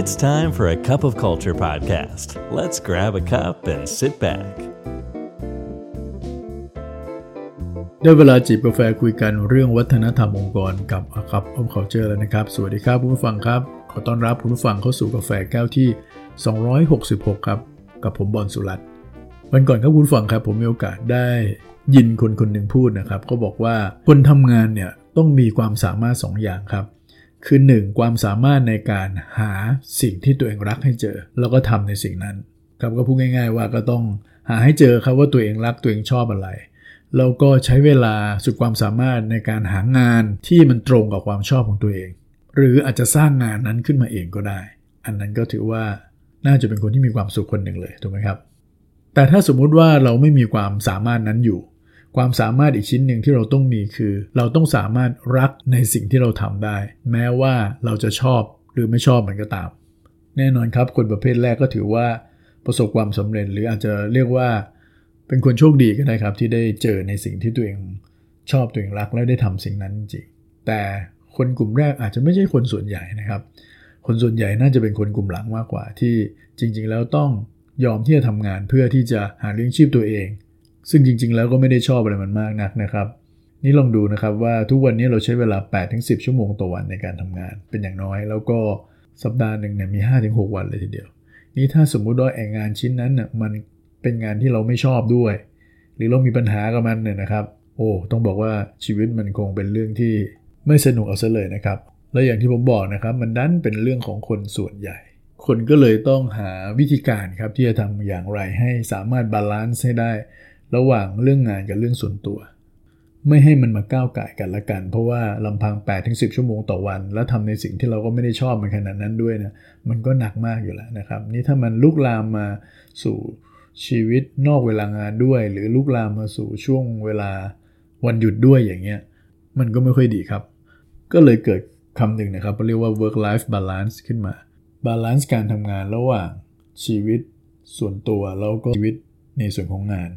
It's time for a cup of culture podcast. Let's grab a cup and sit back. ได้เวลาจิบกาแฟคุยกันเรื่องวัฒนธรรมองค์กรกับ A Cup of Culture แล้วนะครับ สวัสดีครับคุณผู้ฟังครับ ขอต้อนรับคุณผู้ฟังเข้าสู่กาแฟแก้วที่ 266 ครับ กับผมบอลสุรัตน์วันก่อนครับคุณผู้ฟังครับ ผมมีโอกาสได้ยินคนคนหนึ่งพูดนะครับ ก็บอกว่าคนทำงานเนี่ยต้องมีความสามารถ 2 อย่างครับ คือ 1. ความสามารถในการหาสิ่งที่ตัวเองรักให้เจอ แล้วก็ทำในสิ่งนั้นครับก็พูดง่าย ๆ ว่าก็ต้องหาให้เจอครับว่าตัวเองรักตัวเองชอบอะไรแล้วก็ใช้เวลาสุดความสามารถในการหางานที่มันตรงกับความชอบของตัวเอง หรืออาจจะสร้างงานนั้นขึ้นมาเองก็ได้ อันนั้นก็ถือว่าน่าจะเป็นคนที่มีความสุขคนหนึ่งเลยถูกไหมครับ แต่ถ้าสมมุติว่าเราไม่มีความสามารถนั้นอยู่ ความสามารถอีกชิ้นหนึ่งที่เราต้องมีคือ เราต้องสามารถรักในสิ่งที่เราทำได้ แม้ว่าเราจะชอบหรือไม่ชอบมันก็ตาม แน่นอนครับคนประเภทแรกก็ถือว่าประสบความสำเร็จหรืออาจจะเรียกว่าเป็นคนโชคดีก็ได้ครับ ที่ได้เจอในสิ่งที่ตัวเองชอบตัวเองรักแล้วได้ทำสิ่งนั้นจริงแต่คนกลุ่มแรกอาจจะไม่ใช่คนส่วนใหญ่นะครับ คนส่วนใหญ่น่าจะเป็นคนกลุ่มหลังมากกว่าที่จริง ๆ แล้วต้องยอมที่จะทำงานเพื่อที่จะหาเลี้ยงชีพตัวเอง ซึ่งจริง ๆ แล้วก็ไม่ได้ชอบอะไรมันมากนักนะครับ นี่ลองดูนะครับว่าทุกวันนี้เราใช้เวลา 8-10 ชั่วโมงต่อวันในการทำงาน เป็นอย่างน้อย แล้วก็สัปดาห์หนึ่งเนี่ยมี 5-6 วันเลยทีเดียว นี่ถ้าสมมุติว่าแองานชิ้นนั้นน่ะมันเป็นงานที่เราไม่ชอบด้วย หรือเรามีปัญหากับมันเนี่ยนะครับ โอ้ต้องบอกว่าชีวิตมันคงเป็นเรื่องที่ไม่สนุกเอาซะเลยนะครับแล้วอย่างที่ผมบอกนะครับ มันดันเป็นเรื่องของคนส่วนใหญ่ คนก็เลยต้องหาวิธีการครับที่จะทำอย่างไรให้สามารถ balance ให้ได้ ระหว่างเรื่องงานกับเรื่องส่วนตัว ไม่ให้มันมาก้าวก่ายกันละกัน เพราะว่าลำพัง8-10ชั่วโมงต่อวัน แล้วทำในสิ่งที่เราก็ไม่ได้ชอบมันขนาดนั้นด้วยนะมันก็หนักมากอยู่แล้วนะครับ นี่ถ้ามันลุกลามมาสู่ชีวิตนอกเวลางานด้วย หรือลุกลามมาสู่ช่วงเวลาวันหยุดด้วยอย่างเงี้ยมันก็ไม่ค่อยดีครับ ก็เลยเกิดคำหนึ่งนะครับเรียกว่า work life balance ขึ้นมา balance การทำงานระหว่างชีวิตส่วนตัวแล้วก็ชีวิตในส่วนของงาน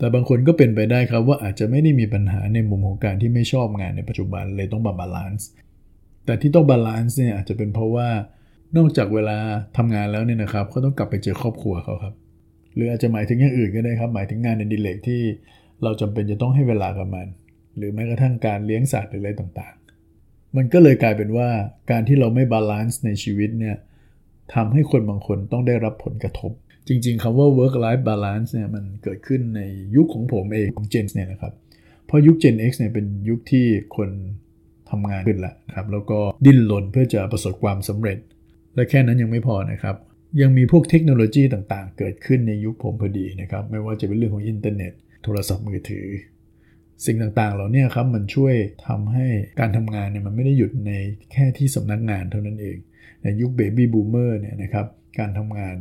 แต่บางคนก็เป็นไปได้ครับว่าอาจจะไม่ได้มีปัญหาในมุมของการที่ไม่ชอบงานในปัจจุบันเลยต้อง balance แต่ที่ต้อง balance เนี่ยอาจจะเป็นเพราะว่านอกจากเวลาทำงานแล้วเนี่ยนะครับเขาต้องกลับไปเจอครอบครัวเขาครับ หรืออาจจะหมายถึงอย่างอื่นก็ได้ครับ หมายถึงงานอดิเรกที่เราจำเป็นจะต้องให้เวลากับมัน หรือแม้กระทั่งการเลี้ยงสัตว์หรืออะไรต่างๆ มันก็เลยกลายเป็นว่าการที่เราไม่ balance ในชีวิตเนี่ยทำให้คนบางคนต้องได้รับผลกระทบ จริงๆคำว่า work life balance เนี่ยมันเกิดขึ้นในยุคของผมเองของ Gen เนี่ยนะครับ เพราะยุค Gen X เนี่ยเป็นยุคที่คนทำงานขึ้นแล้วนะครับ แล้วก็ดิ้นรนเพื่อจะประสบความสำเร็จ และแค่นั้นยังไม่พอนะครับ ยังมีพวกเทคโนโลยีต่างๆ เกิดขึ้นในยุคผมพอดีนะครับ ไม่ว่าจะเป็นเรื่องของอินเทอร์เน็ต โทรศัพท์มือถือ สิ่งต่างๆ เหล่านี้ครับมันช่วยทำให้การทำงานเนี่ยมันไม่ได้หยุดในแค่ที่สำนักงานเท่านั้นเอง ในยุค Baby Boomer เนี่ยนะครับการทำงาน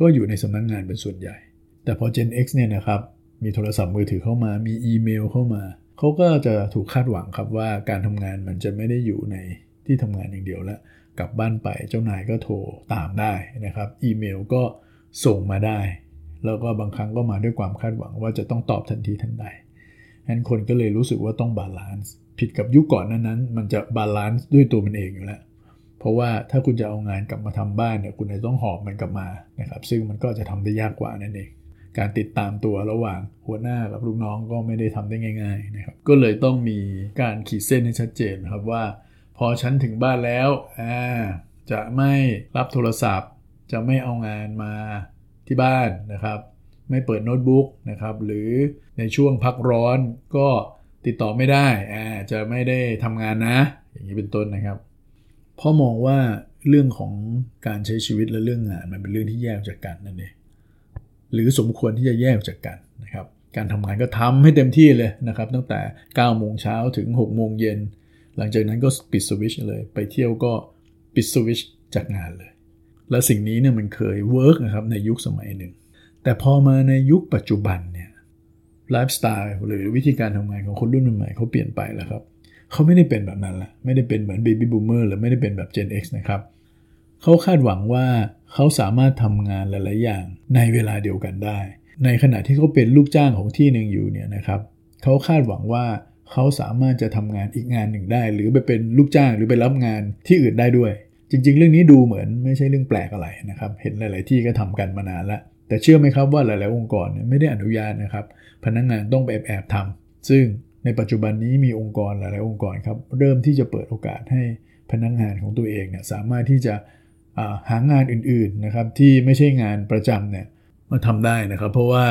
ก็อยู่ในสำนักงานเป็นส่วนใหญ่ แต่พอ Gen X เนี่ยนะครับมีโทรศัพท์มือถือเข้ามามีอีเมลเข้ามา เขาก็จะถูกคาดหวังครับว่าการทำงานมันจะไม่ได้อยู่ในที่ทำงานอย่างเดียวแล้วกลับบ้านไปเจ้านายก็โทรตามได้นะครับ อีเมลก็ส่งมาได้ แล้วก็บางครั้งก็มาด้วยความคาดหวังว่าจะต้องตอบทันทีทันใดนั้นคนก็เลยรู้สึกว่าต้อง balance ผิดกับยุคก่อนนั้นนั้น มันจะ balance ด้วยตัวมันเองอยู่แล้ว เพราะว่าถ้าคุณจะเอางานกลับมาทำบ้านเนี่ยคุณจะต้องหอบมันกลับมานะครับซึ่งมันก็จะทำได้ยากกว่านั่นเองการติดตามตัวระหว่างหัวหน้ากับลูกน้องก็ไม่ได้ทำได้ง่ายๆนะครับก็เลยต้องมีการขีดเส้นให้ชัดเจนครับว่า พอฉันถึงบ้านแล้วอ่าจะไม่รับโทรศัพท์ จะไม่เอางานมาที่บ้านนะครับ ไม่เปิดโน้ตบุ๊กนะครับหรือในช่วงพักร้อนก็ติดต่อไม่ได้อ่าจะไม่ได้ทำงานนะ อย่างนี้เป็นต้นนะครับ พราะมองว่าเรื่องของการใช้ชีวิตและเรื่องงานมันเป็นเรื่องที่แยกจากกันนั่นเองหรือสมควรที่จะแยกจากกันนะครับการทำงานก็ทำให้เต็มที่เลยนะครับ ตั้งแต่9โมงเช้าถึง6โมงเย็นหลังจากนั้นก็ปิดสวิตช์เลย ไปเที่ยวก็ปิดสวิตช์จากงานเลย และสิ่งนี้เนี่ยมันเคย work นะครับในยุคสมัยหนึ่ง แต่พอมาในยุคปัจจุบันเนี่ยไลฟ์สไตล์หรือวิธีการทำงานของคนรุ่นใหม่เขาเปลี่ยนไปแล้วครับ เขาไม่ได้เป็นแบบนั้นละไม่ได้เป็นเหมือน Baby Boomer หรือไม่ได้เป็นแบบ Gen X นะครับเขาคาดหวังว่าเขาสามารถทำงานหลาย ๆ อย่างในเวลาเดียวกันได้ ในขณะที่เขาเป็นลูกจ้างของที่หนึ่งอยู่เนี่ยนะครับเขาคาดหวังว่าเขาสามารถจะทำงานอีกงานหนึ่งได้ หรือไปเป็นลูกจ้างหรือไปรับงานที่อื่นได้ด้วย จริง ๆ เรื่องนี้ดูเหมือนไม่ใช่เรื่องแปลกอะไรนะครับ เห็นหลาย ๆ ที่ก็ทำกันมานานแล้วแต่เชื่อไหมครับว่าหลาย ๆ องค์กรไม่ได้อนุญาตนะครับ พนักงงานต้องไปแอบทำซึ่ง ในปัจจุบันนี้มีองค์กรหลาย ๆ องค์กรครับเริ่มที่จะเปิดโอกาสให้พนักงงานของตัวเองเนี่ยสามารถที่จะหางานอื่น ๆ นะครับที่ไม่ใช่งานประจำเนี่ยมาทำได้นะครับ เพราะว่า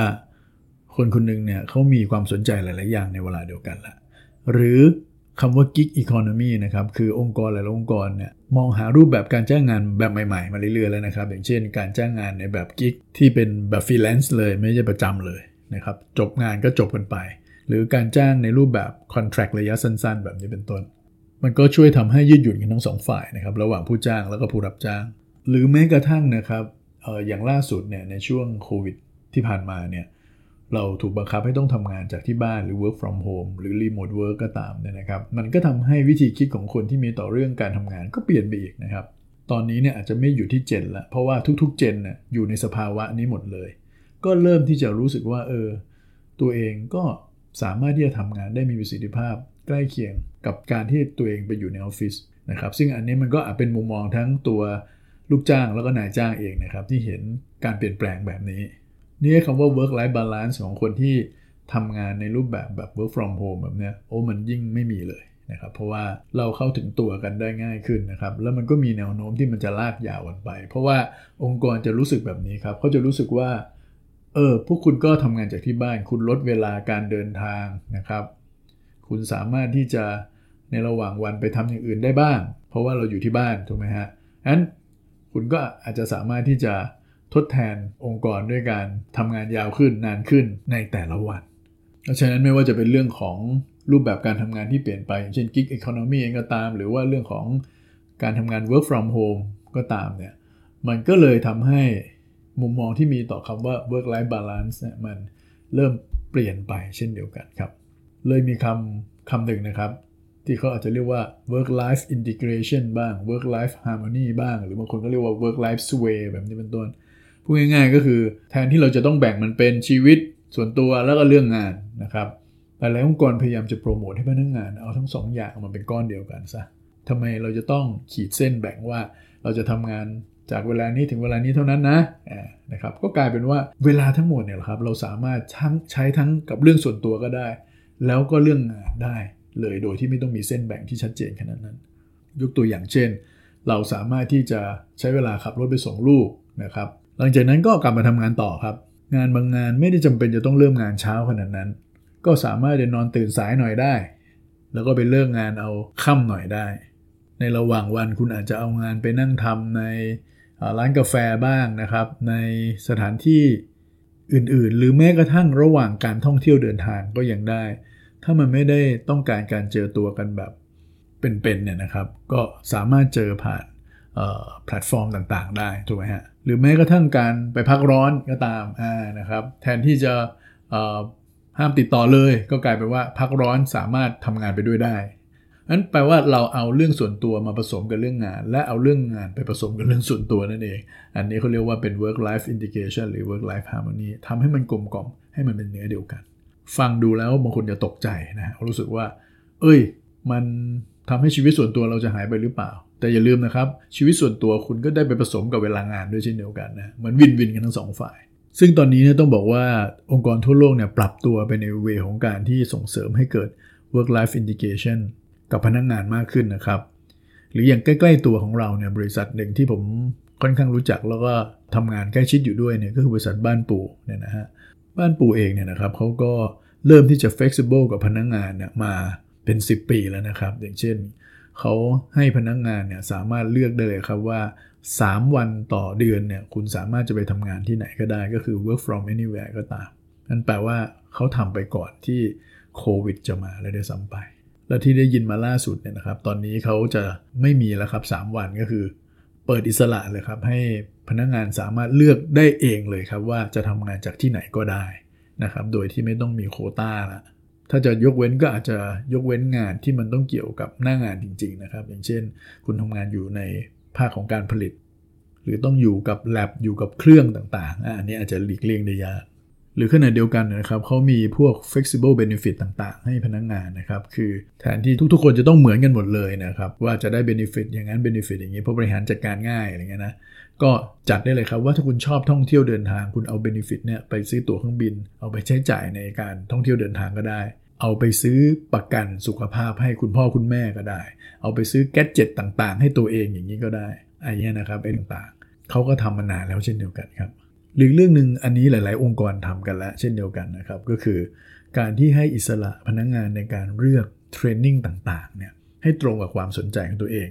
คนคนหนึ่งเนี่ยเขามีความสนใจหลาย ๆ อย่างในเวลาเดียวกันละหรือคำว่า gig economy นะครับคือองค์กรหลายๆองค์กรเนี่ยมองหารูปแบบการจ้างงานแบบใหม่ ๆ มาเรื่อย ๆ แล้วนะครับ อย่างเช่น การจ้างงานในแบบ gig ที่เป็นแบบฟรีแลนซ์เลยไม่ใช่ประจำเลยนะครับจบงานก็จบกันไป หรือการจ้างในรูปแบบ contract ระยะสั้น ๆ แบบนี้เป็นต้น มันก็ช่วยทำให้ยืดหยุ่นกันทั้งสองฝ่ายนะครับระหว่างผู้จ้างแล้วก็ผู้รับจ้าง หรือแม้กระทั่งนะครับอออย่างล่าสุดเนี่ยในช่วงโควิดที่ผ่านมาเนี่ยเราถูกบังคับให้ต้องทำงานจากที่บ้านหรือ work from home หรือ remote work ก็ตามเนี่ยนะครับ มันก็ทำให้วิธีคิดของคนที่มีต่อเรื่องการทำงานก็เปลี่ยนไปอีกนะครับ ตอนนี้เนี่ยอาจจะไม่อยู่ที่เจนละเพราะว่าทุกๆเจนเนี่ยอยู่ในสภาวะนี้หมดเลย ก็เริ่มที่จะรู้สึกว่าเออตัวเองก็ สามารถที่จะทำงานได้มีประสิทธิภาพ ใกล้เคียงกับการที่ตัวเองไปอยู่ในออฟฟิศนะครับ ซึ่งอันนี้มันก็อาจเป็นมุมมองทั้งตัวลูกจ้างแล้วก็นายจ้างเองนะครับที่เห็นการเปลี่ยนแปลงแบบนี้ นี่คำว่า work life balance ของคนที่ทำงานในรูปแบบแบบ work from home แบบเนี้ยโอ้มันยิ่งไม่มีเลยนะครับเพราะว่าเราเข้าถึงตัวกันได้ง่ายขึ้นนะครับแล้วมันก็มีแนวโน้มที่มันจะลากยาวกันไป เพราะว่าองค์กรจะรู้สึกแบบนี้ครับเขาจะรู้สึกว่า เออพวกคุณก็ทำงานจากที่บ้าน คุณลดเวลาการเดินทางนะครับ คุณสามารถที่จะในระหว่างวันไปทำอย่างอื่นได้บ้าง เพราะว่าเราอยู่ที่บ้านถูกไหมฮะงั้นคุณก็อาจจะสามารถที่จะทดแทนองค์กรด้วยการทำงานยาวขึ้นนานขึ้นในแต่ละวัน เพราะฉะนั้นไม่ว่าจะเป็นเรื่องของรูปแบบการทำงานที่เปลี่ยนไปอย่างเช่น gig economy เองก็ตาม หรือว่าเรื่องของการทำงาน work from home ก็ตามเนี่ย มันก็เลยทำให้ มุมมองที่มีต่อคำว่า work life balance เนี่ยมันเริ่มเปลี่ยนไปเช่นเดียวกันครับ เลยมีคำคำหนึ่งนะครับ ที่เขาอาจจะเรียกว่า work life integration บ้าง work life harmony บ้าง หรือบางคนก็เรียกว่า work life sway แบบนี้เป็นต้นพูดง่ายๆก็คือแทนที่เราจะต้องแบ่งมันเป็นชีวิตส่วนตัวแล้วก็เรื่องงานนะครับหลายๆองค์กรพยายามจะโปรโมทให้พนักงงานเอาทั้งสองอย่างมันเป็นก้อนเดียวกันซะทำไมเราจะต้องขีดเส้นแบ่งว่าเราจะทำงาน จากเวลานี้ถึงเวลานี้เท่านั้นนะนะครับก็กลายเป็นว่าเวลาทั้งหมดเนี่ยครับเราสามารถทั้งใช้ทั้งกับเรื่องส่วนตัวก็ได้ แล้วก็เรื่องงานได้เลยโดยที่ไม่ต้องมีเส้นแบ่งที่ชัดเจนขนาดนั้น ยกตัวอย่างเช่น เราสามารถที่จะใช้เวลาขับรถไปส่งลูกนะครับหลังจากนั้นก็กลับมาทำงานต่อครับ งานบางงานไม่ได้จำเป็นจะต้องเริ่มงานเช้าขนาดนั้น ก็สามารถจะนอนตื่นสายหน่อยได้ แล้วก็ไปเลิกงานเอาค่ำหน่อยได้ ในระหว่างวันคุณอาจจะเอางานไปนั่งทำใน ร้านกาแฟบ้างนะครับ ในสถานที่อื่นๆ หรือแม้กระทั่งระหว่างการท่องเที่ยวเดินทางก็ยังได้ ถ้ามันไม่ได้ต้องการการเจอตัวกันแบบเป็นๆเนี่ยนะครับ ก็สามารถเจอผ่านแพลตฟอร์มต่างๆ ได้ถูกไหมฮะหรือแม้กระทั่งการไปพักร้อนก็ตามอ่านะครับ แทนที่จะห้ามติดต่อเลย ก็กลายเป็นว่าพักร้อนสามารถทำงานไปด้วยได้ นั้นแปลว่าเราเอาเรื่องส่วนตัวมาผสมกับเรื่องงาน และเอาเรื่องงานไปผสมกับเรื่องส่วนตัวนั่นเอง อันนี้เขาเรียกว่าเป็น work life integration หรือ work life harmony ทำให้มันกลมกล่อมให้มันเป็นเนื้อเดียวกัน ฟังดูแล้วบางคนจะตกใจนะรู้สึกว่า เอ้ย มันทำให้ชีวิตส่วนตัวเราจะหายไปหรือเปล่า แต่อย่าลืมนะครับ ชีวิตส่วนตัวคุณก็ได้ไปผสมกับเวลางานด้วยเช่นเดียวกันนะเหมือนวินวินกันทั้งสองฝ่าย ซึ่งตอนนี้เนี่ยต้องบอกว่าองค์กรทั่วโลกเนี่ยปรับตัวไปในเวของการที่ส่งเสริมให้เกิด work life integration กับพนักงงานมากขึ้นนะครับ หรืออย่างใกล้ๆตัวของเราเนี่ยบริษัทหนึ่งที่ผมค่อนข้างรู้จักแล้วก็ทำงานใกล้ชิดอยู่ด้วยเนี่ยก็คือบริษัทบ้านปู่เนี่ยนะฮะบ้านปู่เองเนี่ยนะครับเขาก็เริ่มที่จะ flexible กับพนักงงานเนี่ยมาเป็น 10 ปีแล้วนะครับ อย่างเช่นเขาให้พนักงงานเนี่ยสามารถเลือกได้เลยครับว่า 3 วันต่อเดือนเนี่ยคุณสามารถจะไปทำงานที่ไหนก็ได้ก็คือ work from anywhere ก็ตามนั่นแปลว่าเขาทำไปก่อนที่โควิดจะมาแล้วได้ซ้ำไป และที่ได้ยินมาล่าสุดเนี่ยนะครับ ตอนนี้เขาจะไม่มีแล้วครับ 3 วันก็คือ เปิดอิสระเลยครับ ให้พนักงงานสามารถเลือกได้เองเลยครับ ว่าจะทำงานจากที่ไหนก็ได้นะครับ โดยที่ไม่ต้องมีโคต้าละถ้าจะยกเว้นก็อาจจะยกเว้นงานที่มันต้องเกี่ยวกับหน้างานจริง ๆนะครับ อย่างเช่น คุณทำงานอยู่ในภาคของการผลิต หรือต้องอยู่กับแ a บอยู่กับเครื่องต่างๆอันนี้อาจจะหลีกเลี่ยงได้ยาก หรือขณะเดียวกันนะครับเขามีพวก flexible benefit ต่างๆ ให้พนักงงานนะครับ คือแทนที่ทุกๆ คนจะต้องเหมือนกันหมดเลยนะครับ ว่าจะได้ benefit อย่างนั้น benefit อย่างนี้เพราะบริหารจัดการง่ายอะไรเงี้ยนะก็จัดได้เลยครับว่าถ้าคุณชอบท่องเที่ยวเดินทางคุณเอา benefit เนี่ยไปซื้อตั๋วเครื่องบิน เอาไปใช้จ่ายในการท่องเที่ยวเดินทางก็ได้ เอาไปซื้อประกันสุขภาพให้คุณพ่อคุณแม่ก็ได้ เอาไปซื้อแก๊เจ็ตต่างๆ ให้ตัวเองอย่างนี้ก็ได้ไอ้นี้นะครับไอ้ต่างๆเขาก็ทำมานานแล้วเช่นเดียวกันครับ หรือเรื่องหนึ่งอันนี้หลาย ๆ องค์กรทำกันแล้ว เช่นเดียวกันนะครับ ก็คือการที่ให้อิสระพนักงงานในการเลือกเทรนนิ่งต่างๆเนี่ยให้ตรงกับความสนใจของตัวเอง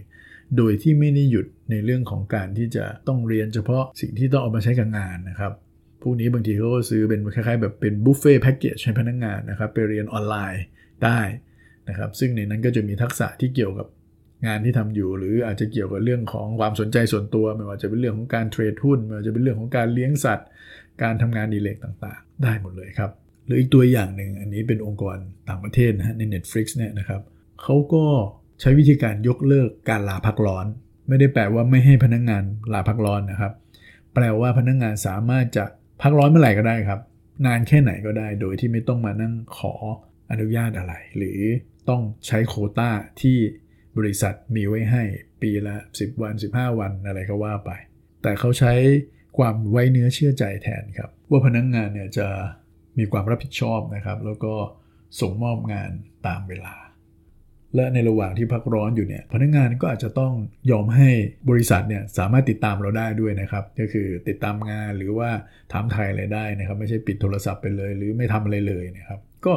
โดยที่ไม่ได้หยุดในเรื่องของการที่จะต้องเรียนเฉพาะสิ่งที่ต้องเอามาใช้กับงานนะครับพวกนี้บางทีเขาก็ซื้อเป็นคล้ายๆ แบบเป็นบุฟเฟ่แพ็กเกจให้พนักงงานนะครับ ไปเรียนออนไลน์ได้นะครับ ซึ่งในนั้นก็จะมีทักษะที่เกี่ยวกับ งานที่ทำอยู่ หรืออาจจะเกี่ยวกับเรื่องของความสนใจส่วนตัวไม่ว่าจะเป็นเรื่องของการเทรดหุ้นไม่ว่าจะเป็นเรื่องของการเลี้ยงสัตว์ การทำงานดีเลกต่างๆ ได้หมดเลยครับหรืออีกตัวอย่างหนึ่งอันนี้เป็นองค์กรต่างประเทศนะฮะใน Netflix เนี่ยนะครับเขาก็ใช้วิธีการยกเลิกการลาพักร้อน ไม่ได้แปลว่าไม่ให้พนักงงานลาพักร้อนนะครับ แปลว่าพนักงงานสามารถจะพักร้อนเมื่อไหร่ก็ได้ครับ นานแค่ไหนก็ได้ โดยที่ไม่ต้องมานั่งขออนุญาตอะไร หรือต้องใช้โคต้าที่ บริษัทมีไว้ให้ปีละ 10 วัน 15 วันอะไรก็ว่าไป แต่เขาใช้ความไว้เนื้อเชื่อใจแทนครับ ว่าพนักงงานเนี่ยจะมีความรับผิดชอบนะครับ แล้วก็ส่งมอบงานตามเวลา และในระหว่างที่พักร้อนอยู่เนี่ยพนักงานก็อาจจะต้องยอมให้บริษัทเนี่ยสามารถติดตามเราได้ด้วยนะครับ ก็คือติดตามงานหรือว่าถามไถ่อะไรได้นะครับ ไม่ใช่ปิดโทรศัพท์ไปเลย หรือไม่ทำอะไรเลยนะครับ ก็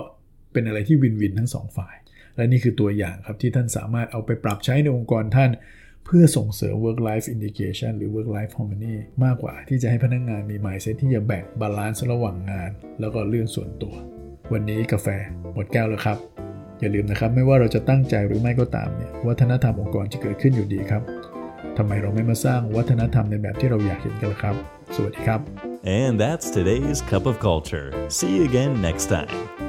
เป็นอะไรที่ win-win ทั้งสองฝ่าย และนี่คือตัวอย่างครับที่ท่านสามารถเอาไปปรับใช้ในองค์กรท่าน เพื่อส่งเสริม work life integration หรือ work life harmony มากกว่าที่จะให้พนักงานมี mindset ที่จะแบ่ง balance ระหว่างงาน แล้วก็เรื่องส่วนตัว วันนี้กาแฟหมดแก้วแล้วครับอย่าลืมนะครับไม่ว่าเราจะตั้งใจหรือไม่ก็ตามเนี่ยวัฒนธรรมองค์กรจะเกิดขึ้นอยู่ดีครับทำไมเราไม่มาสร้างวัฒนธรรมในแบบที่เราอยากเห็นกันล่ะครับ สวัสดีครับ And that's today's cup of culture. See you again next time.